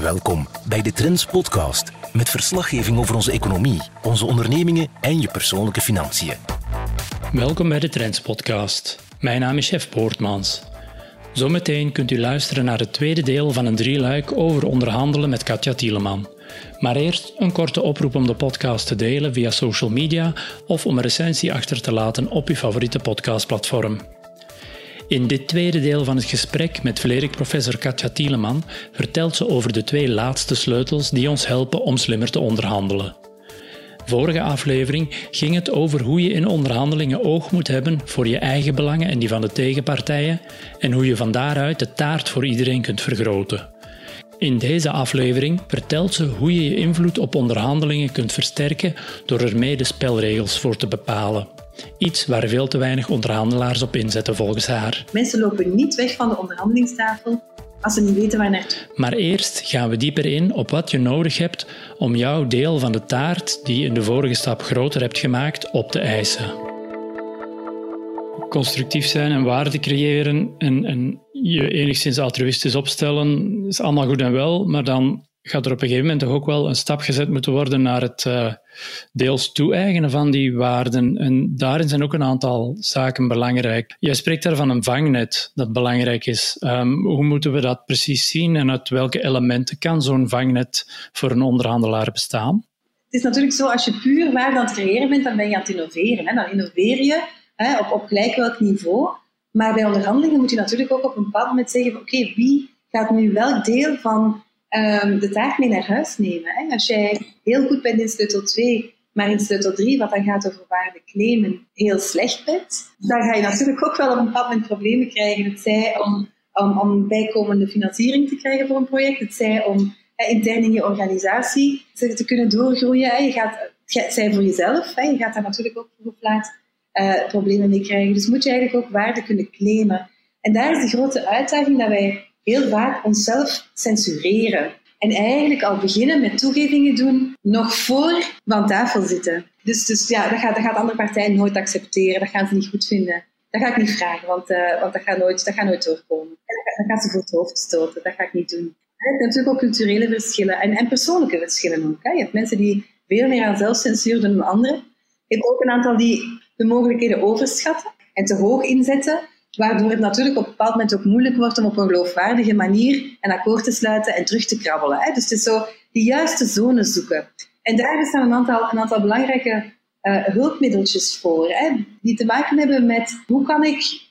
Welkom bij de Trends Podcast met verslaggeving over onze economie, onze ondernemingen en je persoonlijke financiën. Welkom bij de Trends Podcast. Mijn naam is Chef Poortmans. Zometeen kunt u luisteren naar het tweede deel van een drieluik over onderhandelen met Katja Tieleman. Maar eerst een korte oproep om de podcast te delen via social media of om een recensie achter te laten op uw favoriete podcastplatform. In dit tweede deel van het gesprek met Vlerik-professor Katja Tieleman vertelt ze over de twee laatste sleutels die ons helpen om slimmer te onderhandelen. Vorige aflevering ging het over hoe je in onderhandelingen oog moet hebben voor je eigen belangen en die van de tegenpartijen en hoe je van daaruit de taart voor iedereen kunt vergroten. In deze aflevering vertelt ze hoe je je invloed op onderhandelingen kunt versterken door ermee de spelregels voor te bepalen. Iets waar veel te weinig onderhandelaars op inzetten volgens haar. Mensen lopen niet weg van de onderhandelingstafel als ze niet weten waar naartoe. Maar eerst gaan we dieper in op wat je nodig hebt om jouw deel van de taart, die je in de vorige stap groter hebt gemaakt, op te eisen. Constructief zijn en waarde creëren en, en je enigszins altruïstisch opstellen is allemaal goed en wel, maar dan gaat er op een gegeven moment toch ook wel een stap gezet moeten worden naar het uh, deels toe-eigenen van die waarden. En daarin zijn ook een aantal zaken belangrijk. Jij spreekt daar van een vangnet dat belangrijk is. Um, hoe moeten we dat precies zien en uit welke elementen kan zo'n vangnet voor een onderhandelaar bestaan? Het is natuurlijk zo, als je puur waarde aan het creëren bent, dan ben je aan het innoveren. Hè? Dan innoveer je hè, op, op gelijk welk niveau. Maar bij onderhandelingen moet je natuurlijk ook op een bepaald moment zeggen: oké, wie gaat nu welk deel van um, de taart mee naar huis nemen. Hè. Als jij heel goed bent in sleutel 2, maar in sleutel 3, wat dan gaat over waarde claimen, heel slecht bent, dan ga je natuurlijk ook wel op een bepaald moment problemen krijgen. Het zij om, om, om bijkomende financiering te krijgen voor een project, het zij om hè, intern in je organisatie te, kunnen doorgroeien. Je gaat, het zij voor jezelf, hè. je gaat daar natuurlijk ook vroeg of laat uh, problemen mee krijgen. Dus moet je eigenlijk ook waarde kunnen claimen. En daar is de grote uitdaging dat wij heel vaak onszelf censureren. En eigenlijk al beginnen met toegevingen doen, nog voor we aan tafel zitten. Dus, dus ja, dat gaat, dat gaat andere partijen nooit accepteren. Dat gaan ze niet goed vinden. Dat ga ik niet vragen, want, uh, want dat, gaat nooit, dat gaat nooit doorkomen. Dat gaan ze voor het hoofd stoten. Dat ga ik niet doen. Je hebt natuurlijk ook culturele verschillen en, en persoonlijke verschillen ook. Je hebt mensen die veel meer aan zelfcensuur doen dan anderen. Je hebt ook een aantal die de mogelijkheden overschatten en te hoog inzetten. Waardoor het natuurlijk op een bepaald moment ook moeilijk wordt om op een geloofwaardige manier een akkoord te sluiten en terug te krabbelen. Hè? Dus het is zo die juiste zone zoeken. En daar staan een aantal, een aantal belangrijke uh, hulpmiddeltjes voor, hè? die te maken hebben met hoe kan ik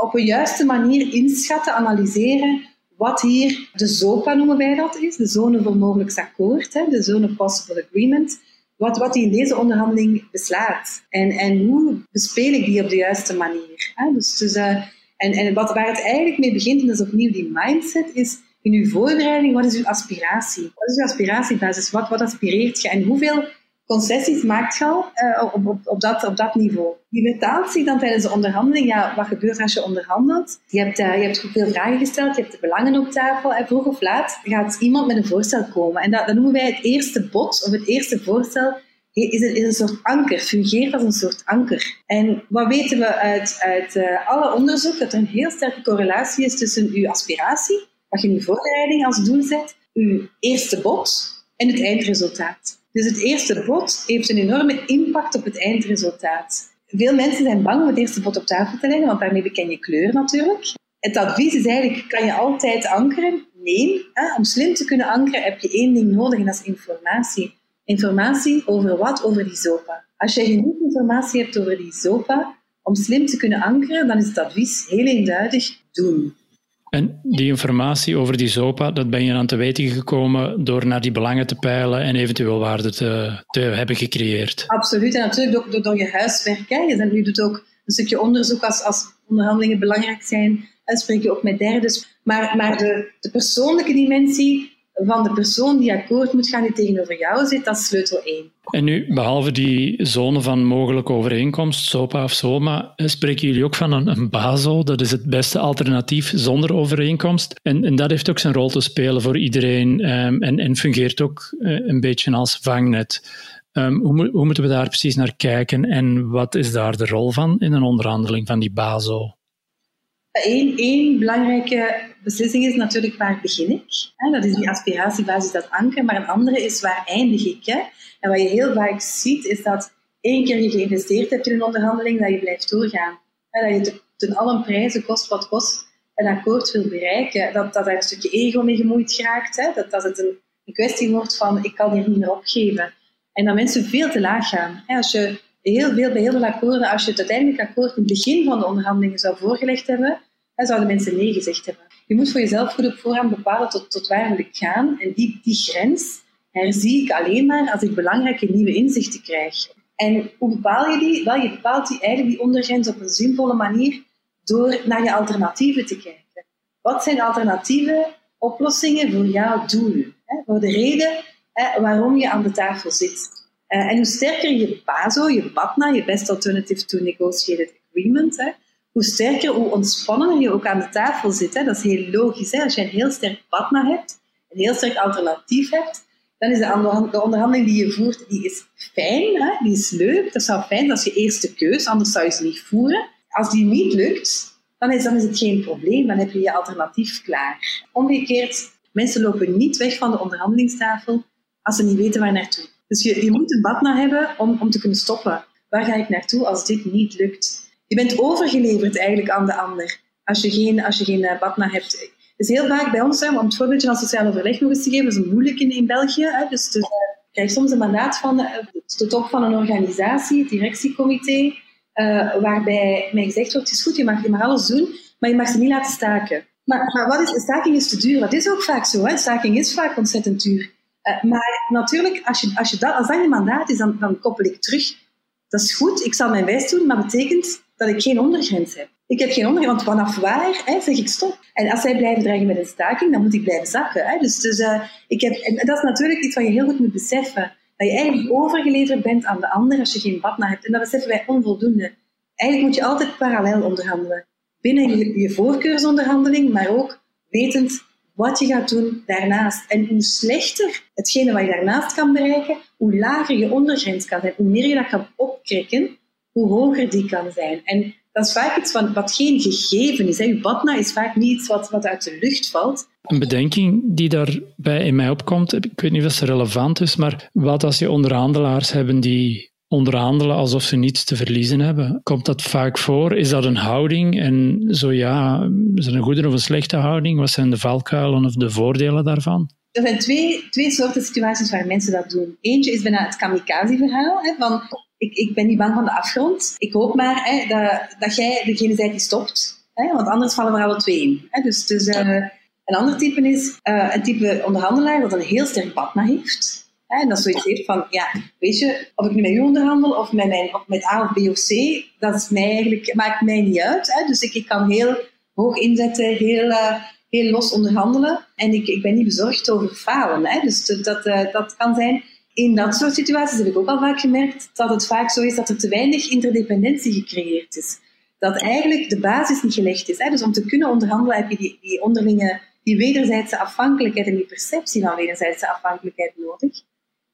op een juiste manier inschatten, analyseren wat hier de ZOPA noemen wij dat is, de zone voor mogelijk akkoord, hè? de zone possible agreement, wat, wat die in deze onderhandeling beslaat. En, en hoe bespeel ik die op de juiste manier. Hè? Dus, dus, en en wat, waar het eigenlijk mee begint, en dat is opnieuw die mindset, is in uw voorbereiding, wat is uw aspiratie? Wat is uw aspiratiebasis? Wat, wat aspireert je? En hoeveel concessies maakt je al uh, op, op, op, dat, op dat niveau? Die vertaalt zich dan tijdens de onderhandeling. Ja, wat gebeurt als je onderhandelt? Je hebt, uh, je hebt veel vragen gesteld, je hebt de belangen op tafel. En vroeg of laat gaat iemand met een voorstel komen. En dat, dat noemen wij het eerste bod, of het eerste voorstel is, het, is een soort anker, fungeert als een soort anker. En wat weten we uit, uit uh, alle onderzoek? Dat er een heel sterke correlatie is tussen uw aspiratie, wat je in uw voorbereiding als doel zet, uw eerste bod en het eindresultaat. Dus het eerste bod heeft een enorme impact op het eindresultaat. Veel mensen zijn bang om het eerste bod op tafel te leggen, want daarmee beken je kleur natuurlijk. Het advies is eigenlijk, kan je altijd ankeren? Nee. Hè? Om slim te kunnen ankeren heb je één ding nodig en dat is informatie. Informatie over wat? Over die ZOPA. Als je genoeg informatie hebt over die ZOPA, om slim te kunnen ankeren, dan is het advies heel eenduidig doen. En die informatie over die ZOPA, dat ben je aan te weten gekomen door naar die belangen te peilen en eventueel waarde te, te hebben gecreëerd. Absoluut, en natuurlijk door, door je huiswerk. Hè. Je, doet ook een stukje onderzoek als, als onderhandelingen belangrijk zijn. En spreek je ook met derden. Maar, maar de, de persoonlijke dimensie, van de persoon die akkoord moet gaan, die tegenover jou zit, dat is sleutel 1. En nu, behalve die zone van mogelijke overeenkomst, SOPA of SOMA, eh, spreken jullie ook van een, een BASO, dat is het beste alternatief zonder overeenkomst. En, en dat heeft ook zijn rol te spelen voor iedereen um, en, en fungeert ook uh, een beetje als vangnet. Um, hoe, hoe moeten we daar precies naar kijken en wat is daar de rol van in een onderhandeling van die BASO? Eén, belangrijke beslissing is natuurlijk waar begin ik. Dat is die aspiratiebasis, dat anker. Maar een andere is waar eindig ik. En wat je heel vaak ziet, is dat één keer je geïnvesteerd hebt in een onderhandeling, dat je blijft doorgaan. Dat je ten allen prijzen, kost wat kost, een akkoord wil bereiken. Dat, dat er een stukje ego mee gemoeid geraakt. Hè? Dat, dat het een, een kwestie wordt van, ik kan hier niet meer opgeven. En dat mensen veel te laag gaan. Als je heel veel, bij heel veel akkoorden, als je het uiteindelijke akkoord in het begin van de onderhandelingen zou voorgelegd hebben, dan zouden mensen nee gezegd hebben. Je moet voor jezelf goed op voorhand bepalen tot, tot waar wil ik gaan. En die, die grens herzie ik alleen maar als ik belangrijke nieuwe inzichten krijg. En hoe bepaal je die? Wel, je bepaalt die, eigenlijk die ondergrens op een zinvolle manier door naar je alternatieven te kijken. Wat zijn alternatieve oplossingen voor jouw doel? Hè? Voor de reden hè, waarom je aan de tafel zit. Uh, en hoe sterker je BASO, je BATNA, je Best Alternative to Negotiated Agreement, hè, hoe sterker, hoe ontspannender je ook aan de tafel zit. Hè. Dat is heel logisch. Hè. Als je een heel sterk BATNA hebt, een heel sterk alternatief hebt, dan is de onderhandeling die je voert, die is fijn, hè, die is leuk. Dat zou fijn zijn als je eerste keus, anders zou je ze niet voeren. Als die niet lukt, dan is, dan is het geen probleem. Dan heb je je alternatief klaar. Omgekeerd, mensen lopen niet weg van de onderhandelingstafel als ze niet weten waar naartoe. Dus je, moet een BATNA hebben om, om te kunnen stoppen. Waar ga ik naartoe als dit niet lukt? Je bent overgeleverd eigenlijk aan de ander als je geen, als je geen uh, BATNA hebt. Is heel vaak bij ons, hè, om het voorbeeldje van sociaal overleg nog eens te geven, is moeilijk in, in België. Hè, dus, dus je krijgt soms een mandaat van de, de top van een organisatie, het directiecomité, waarbij mij gezegd wordt, het is goed, je mag, je mag alles doen, maar je mag ze niet laten staken. Maar, maar wat is, staking is te duur. Dat is ook vaak zo. Hè. Staking is vaak ontzettend duur. Uh, maar natuurlijk, als, je, als, je dat, als dat je mandaat is, dan, dan koppel ik terug. Dat is goed, ik zal mijn best doen, maar betekent dat ik geen ondergrens heb. Ik heb geen ondergrens, want vanaf waar hè, zeg ik stop? En als zij blijven dreigen met een staking, dan moet ik blijven zakken. Hè. Dus, dus uh, ik heb, en dat is natuurlijk iets wat je heel goed moet beseffen. Dat je eigenlijk overgeleverd bent aan de ander als je geen badna hebt. En dat beseffen wij onvoldoende. Eigenlijk moet je altijd parallel onderhandelen. Binnen je, je voorkeursonderhandeling, maar ook wetend wat je gaat doen daarnaast. En hoe slechter hetgene wat je daarnaast kan bereiken, hoe lager je ondergrens kan zijn, hoe meer je dat kan opkrikken, hoe hoger die kan zijn. En dat is vaak iets van, wat geen gegeven is. Hè. Je badna is vaak niet iets wat, wat uit de lucht valt. Een bedenking die daarbij in mij opkomt, ik weet niet of ze relevant is, maar wat als je onderhandelaars hebben die onderhandelen alsof ze niets te verliezen hebben. Komt dat vaak voor? Is dat een houding? En zo ja, is het een goede of een slechte houding? Wat zijn de valkuilen of de voordelen daarvan? Er zijn twee, twee soorten situaties waar mensen dat doen. Eentje is bijna het kamikaze-verhaal. Van, ik, ik ben niet bang van de afgrond. Ik hoop maar hè, dat, dat jij degene bent die stopt. Hè, want anders vallen we alle twee in. Hè. Dus, dus uh, een ander type is uh, een type onderhandelaar dat een heel sterk badna heeft. En dat zoiets heeft van, ja, weet je, of ik nu met u onderhandel of met, mijn, of met A of B of C, dat is mij eigenlijk, maakt mij niet uit. Hè? Dus ik, ik kan heel hoog inzetten, heel, uh, heel los onderhandelen. En ik, ik ben niet bezorgd over falen. Hè? Dus dat, uh, dat kan zijn. In dat soort situaties heb ik ook al vaak gemerkt dat het vaak zo is dat er te weinig interdependentie gecreëerd is. Dat eigenlijk de basis niet gelegd is. Hè? Dus om te kunnen onderhandelen heb je die, die onderlinge, die wederzijdse afhankelijkheid en die perceptie van wederzijdse afhankelijkheid nodig.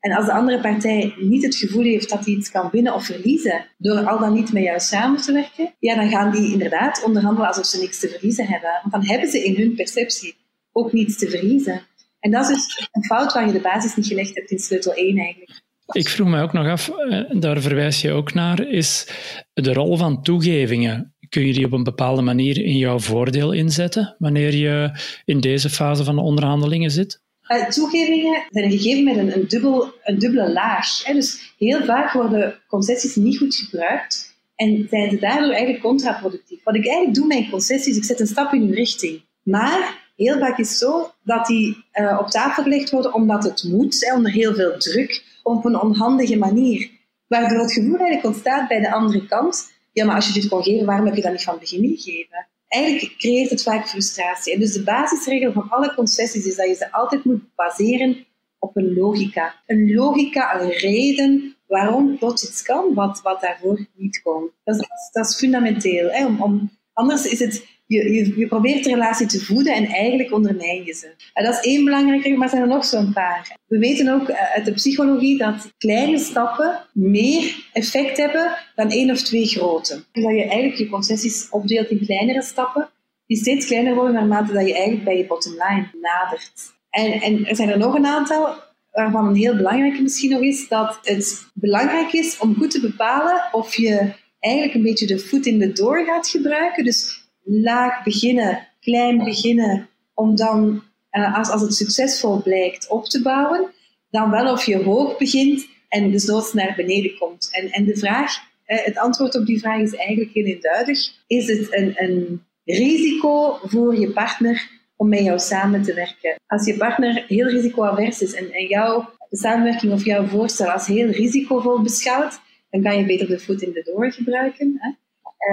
En als de andere partij niet het gevoel heeft dat hij iets kan winnen of verliezen door al dan niet met jou samen te werken, ja, dan gaan die inderdaad onderhandelen alsof ze niks te verliezen hebben. Want dan hebben ze in hun perceptie ook niets te verliezen. En dat is dus een fout waar je de basis niet gelegd hebt in sleutel 1 eigenlijk. Ik vroeg me ook nog af, eh, daar verwijs je ook naar, is de rol van toegevingen. Kun je die op een bepaalde manier in jouw voordeel inzetten wanneer je in deze fase van de onderhandelingen zit? Uh, toegevingen zijn gegeven met een, een, dubbel, een dubbele laag. Dus heel vaak worden concessies niet goed gebruikt en zijn ze daardoor eigenlijk contraproductief. Wat ik eigenlijk doe met concessies, ik zet een stap in uw richting. Maar heel vaak is het zo dat die uh, op tafel gelegd worden omdat het moet, onder heel veel druk, op een onhandige manier. Waardoor het gevoel eigenlijk ontstaat bij de andere kant, ja, maar als je dit kon geven, waarom heb je dat niet van het begin gegeven? Eigenlijk creëert het vaak frustratie. En dus de basisregel van alle concessies is dat je ze altijd moet baseren op een logica. Een logica, een reden waarom plots iets kan wat, wat daarvoor niet kon. Dat is, dat is fundamenteel. Hè? Om, om, anders is het je, je, probeert de relatie te voeden en eigenlijk ondermijn je ze. En dat is één belangrijke, maar er zijn er nog zo'n paar. We weten ook eh, uit de psychologie dat kleine stappen meer effect hebben dan één of twee grote. Dus dat je eigenlijk je concessies opdeelt in kleinere stappen, die steeds kleiner worden naarmate dat je eigenlijk bij je bottomline nadert. En, en er zijn er nog een aantal, waarvan een heel belangrijke misschien nog is, dat het belangrijk is om goed te bepalen of je eigenlijk een beetje de voet in de door gaat gebruiken. Dus laag beginnen, klein beginnen, om dan, eh, als, als het succesvol blijkt, op te bouwen. Dan wel of je hoog begint en dus noods naar beneden komt. En, en de vraag, eh, het antwoord op die vraag is eigenlijk heel eenvoudig. Is het een, een risico voor je partner om met jou samen te werken? Als je partner heel risicoavers is en, en jouw samenwerking of jouw voorstel als heel risicovol beschouwt, dan kan je beter de voet in de door gebruiken. Hè?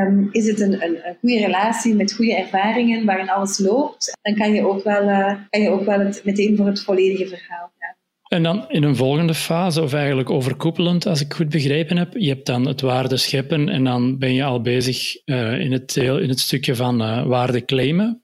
Um, is het een, een, een, goede relatie met goede ervaringen waarin alles loopt, dan kan je ook wel, uh, kan je ook wel het, meteen voor het volledige verhaal gaan. En dan in een volgende fase, of eigenlijk overkoepelend, als ik goed begrepen heb, je hebt dan het waarde scheppen en dan ben je al bezig uh, in, het, in het stukje van uh, waarde claimen.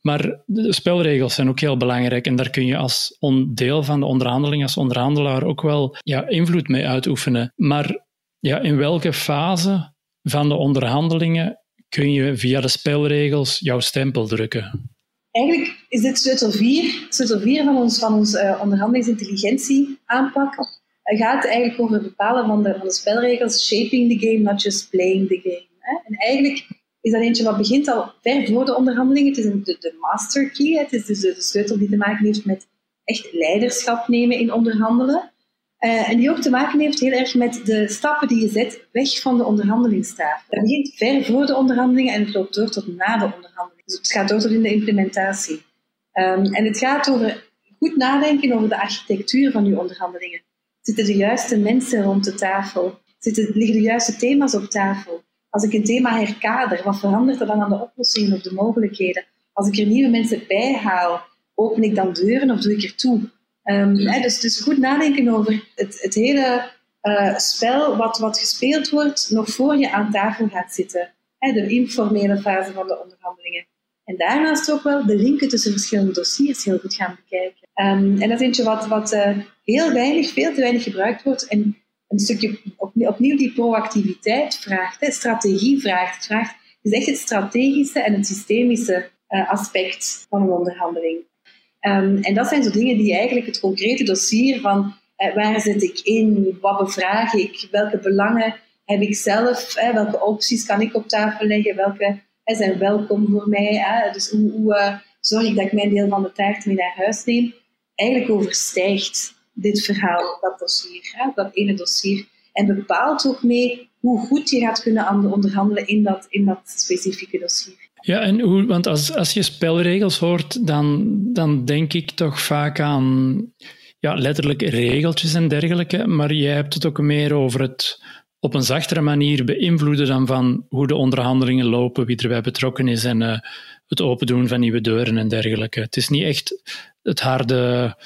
Maar de spelregels zijn ook heel belangrijk en daar kun je als deel van de onderhandeling, als onderhandelaar ook wel ja, invloed mee uitoefenen. Maar ja, in welke fase van de onderhandelingen kun je via de spelregels jouw stempel drukken? Eigenlijk is dit sleutel 4, sleutel 4 van ons, van ons uh, onderhandelingsintelligentie aanpak. Het gaat eigenlijk over het bepalen van de, van de spelregels, shaping the game, not just playing the game. Hè? En eigenlijk is dat eentje wat begint al ver voor de onderhandelingen. Het is een, de, de master key, het is dus de sleutel die te maken heeft met echt leiderschap nemen in onderhandelen. Uh, en die ook te maken heeft heel erg met de stappen die je zet weg van de onderhandelingstafel. Dat begint ver voor de onderhandelingen en het loopt door tot na de onderhandelingen. Dus het gaat door tot in de implementatie. Um, en het gaat over goed nadenken over de architectuur van je onderhandelingen. Zitten de juiste mensen rond de tafel? Liggen de juiste thema's op tafel? Als ik een thema herkader, wat verandert er dan aan de oplossingen of de mogelijkheden? Als ik er nieuwe mensen bij haal, open ik dan deuren of doe ik er toe? Um, dus, dus goed nadenken over het, het hele uh, spel wat, wat gespeeld wordt nog voor je aan tafel gaat zitten. Hè, de informele fase van de onderhandelingen. En daarnaast ook wel de linken tussen verschillende dossiers heel goed gaan bekijken. Um, en dat is eentje wat, wat uh, heel weinig, veel te weinig gebruikt wordt. En een stukje opnieuw die proactiviteit vraagt, hè, strategie vraagt. Het vraagt is echt het strategische en het systemische uh, aspect van een onderhandeling. Um, en dat zijn zo dingen die eigenlijk het concrete dossier van uh, waar zit ik in, wat bevraag ik, welke belangen heb ik zelf, uh, welke opties kan ik op tafel leggen, welke zijn welkom voor mij. Dus hoe, zorg ik dat ik mijn deel van de taart mee naar huis neem. Eigenlijk overstijgt dit verhaal dat dossier, dat ene dossier. En bepaalt ook mee hoe goed je gaat kunnen onderhandelen in dat, in dat specifieke dossier. Ja, en hoe, want als, als je spelregels hoort, dan, dan denk ik toch vaak aan ja, letterlijk regeltjes en dergelijke, maar jij hebt het ook meer over het op een zachtere manier beïnvloeden dan van hoe de onderhandelingen lopen, wie erbij betrokken is en uh, het opendoen van nieuwe deuren en dergelijke. Het is niet echt het harde,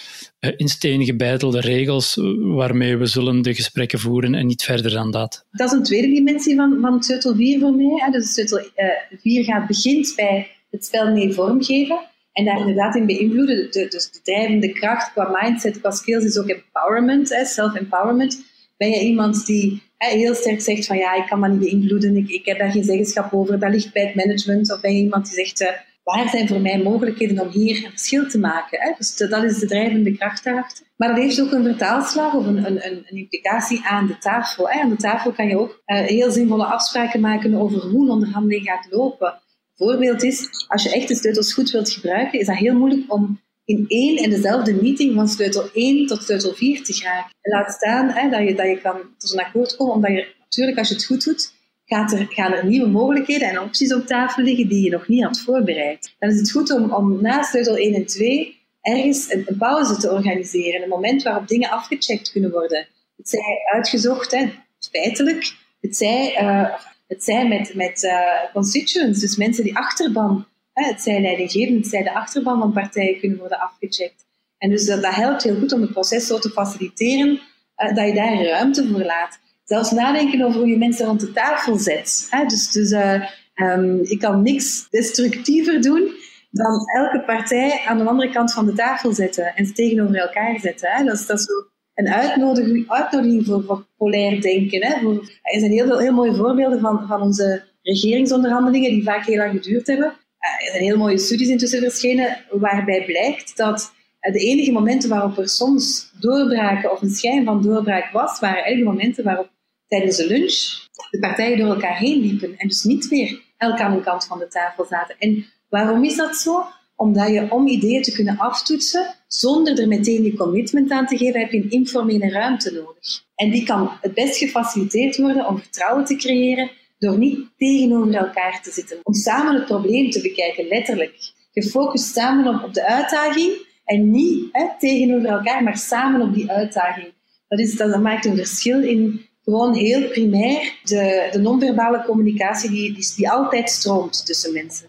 in steen gebeitelde regels waarmee we zullen de gesprekken voeren en niet verder dan dat. Dat is een tweede dimensie van, van sleutel 4 voor mij. Dus sleutel uh, 4 gaat, begint bij het spel mee vormgeven. En daar inderdaad in beïnvloeden. De, dus de drijvende kracht qua mindset, qua skills is ook empowerment, self-empowerment. Ben je iemand die heel sterk zegt van ja, ik kan dat niet beïnvloeden, ik, ik heb daar geen zeggenschap over, dat ligt bij het management. Of ben je iemand die zegt, waar zijn voor mij mogelijkheden om hier een verschil te maken? Hè? Dus dat is de drijvende kracht daarachter. Maar dat heeft ook een vertaalslag of een, een, een implicatie aan de tafel. Aan de tafel kan je ook uh, heel zinvolle afspraken maken over hoe een onderhandeling gaat lopen. Voorbeeld is, als je echt de sleutels goed wilt gebruiken, is dat heel moeilijk om in één en dezelfde meeting van sleutel 1 tot sleutel 4 te geraken. laat staan hè, dat, je, dat je kan tot een akkoord komen, omdat je natuurlijk, als je het goed doet, gaat er, gaan er nieuwe mogelijkheden en opties op tafel liggen die je nog niet had voorbereid. Dan is het goed om, om na sleutel 1 en 2 ergens een, pauze te organiseren, een moment waarop dingen afgecheckt kunnen worden. Het zij uitgezocht, hè, feitelijk, het zij, uh, het zij met, met uh, constituents, dus mensen die achterban het zij leidinggevend, het zij de achterban van partijen kunnen worden afgecheckt. En dus dat, helpt heel goed om het proces zo te faciliteren uh, dat je daar ruimte voor laat. Zelfs nadenken over hoe je mensen rond de tafel zet. Hè? Dus, dus uh, um, ik kan niks destructiever doen dan elke partij aan de andere kant van de tafel zetten en ze tegenover elkaar zetten. Hè? Dat, is, dat een uitnodiging, uitnodiging voor, voor polair denken. Hè? Er zijn heel veel heel mooie voorbeelden van, van onze regeringsonderhandelingen die vaak heel lang geduurd hebben er zijn heel mooie studies intussen verschenen waarbij blijkt dat de enige momenten waarop er soms doorbraken of een schijn van doorbraak was, waren eigenlijk momenten waarop tijdens de lunch de partijen door elkaar heen liepen en dus niet meer elk aan een kant van de tafel zaten. En waarom is dat zo? Omdat je om ideeën te kunnen aftoetsen, zonder er meteen die commitment aan te geven, heb je een informele ruimte nodig. En die kan het best gefaciliteerd worden om vertrouwen te creëren door niet tegenover elkaar te zitten. Om samen het probleem te bekijken, letterlijk. Gefocust samen op, op de uitdaging en niet hè, tegenover elkaar, maar samen op die uitdaging. Dat, is, dat maakt een verschil in gewoon heel primair de, de non-verbale communicatie die, die, altijd stroomt tussen mensen.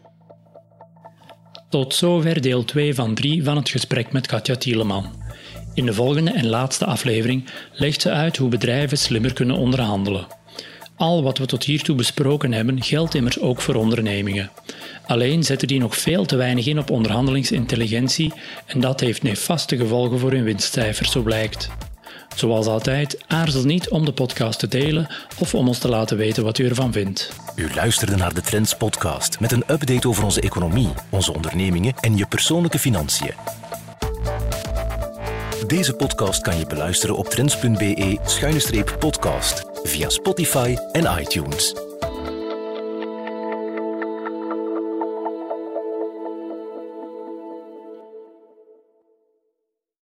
Tot zover deel 2 van 3 van het gesprek met Katja Tieleman. In de volgende en laatste aflevering legt ze uit hoe bedrijven slimmer kunnen onderhandelen. Al wat we tot hiertoe besproken hebben geldt immers ook voor ondernemingen. Alleen zetten die nog veel te weinig in op onderhandelingsintelligentie en dat heeft nefaste gevolgen voor hun winstcijfers, zo blijkt. Zoals altijd, aarzel niet om de podcast te delen of om ons te laten weten wat u ervan vindt. U luisterde naar de Trends Podcast met een update over onze economie, onze ondernemingen en je persoonlijke financiën. Deze podcast kan je beluisteren op trends.be-podcast via Spotify en iTunes.